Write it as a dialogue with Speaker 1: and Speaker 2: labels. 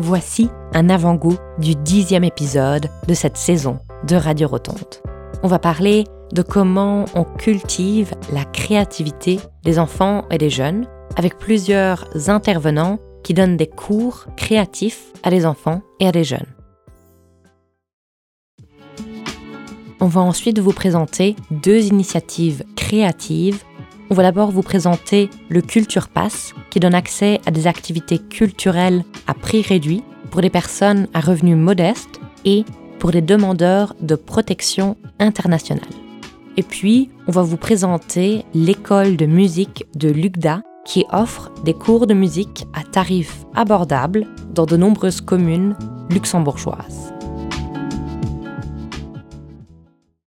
Speaker 1: voici un avant-goût du dixième épisode de cette saison de Radio Rotonde. On va parler de comment on cultive la créativité des enfants et des jeunes avec plusieurs intervenants qui donnent des cours créatifs à des enfants et à des jeunes. On va ensuite vous présenter deux initiatives créatives. On va d'abord vous présenter le Culture Pass, qui donne accès à des activités culturelles à prix réduit pour des personnes à revenus modestes et pour des demandeurs de protection internationale. Et puis, on va vous présenter l'école de musique de l'UGDA qui offre des cours de musique à tarifs abordables dans de nombreuses communes luxembourgeoises.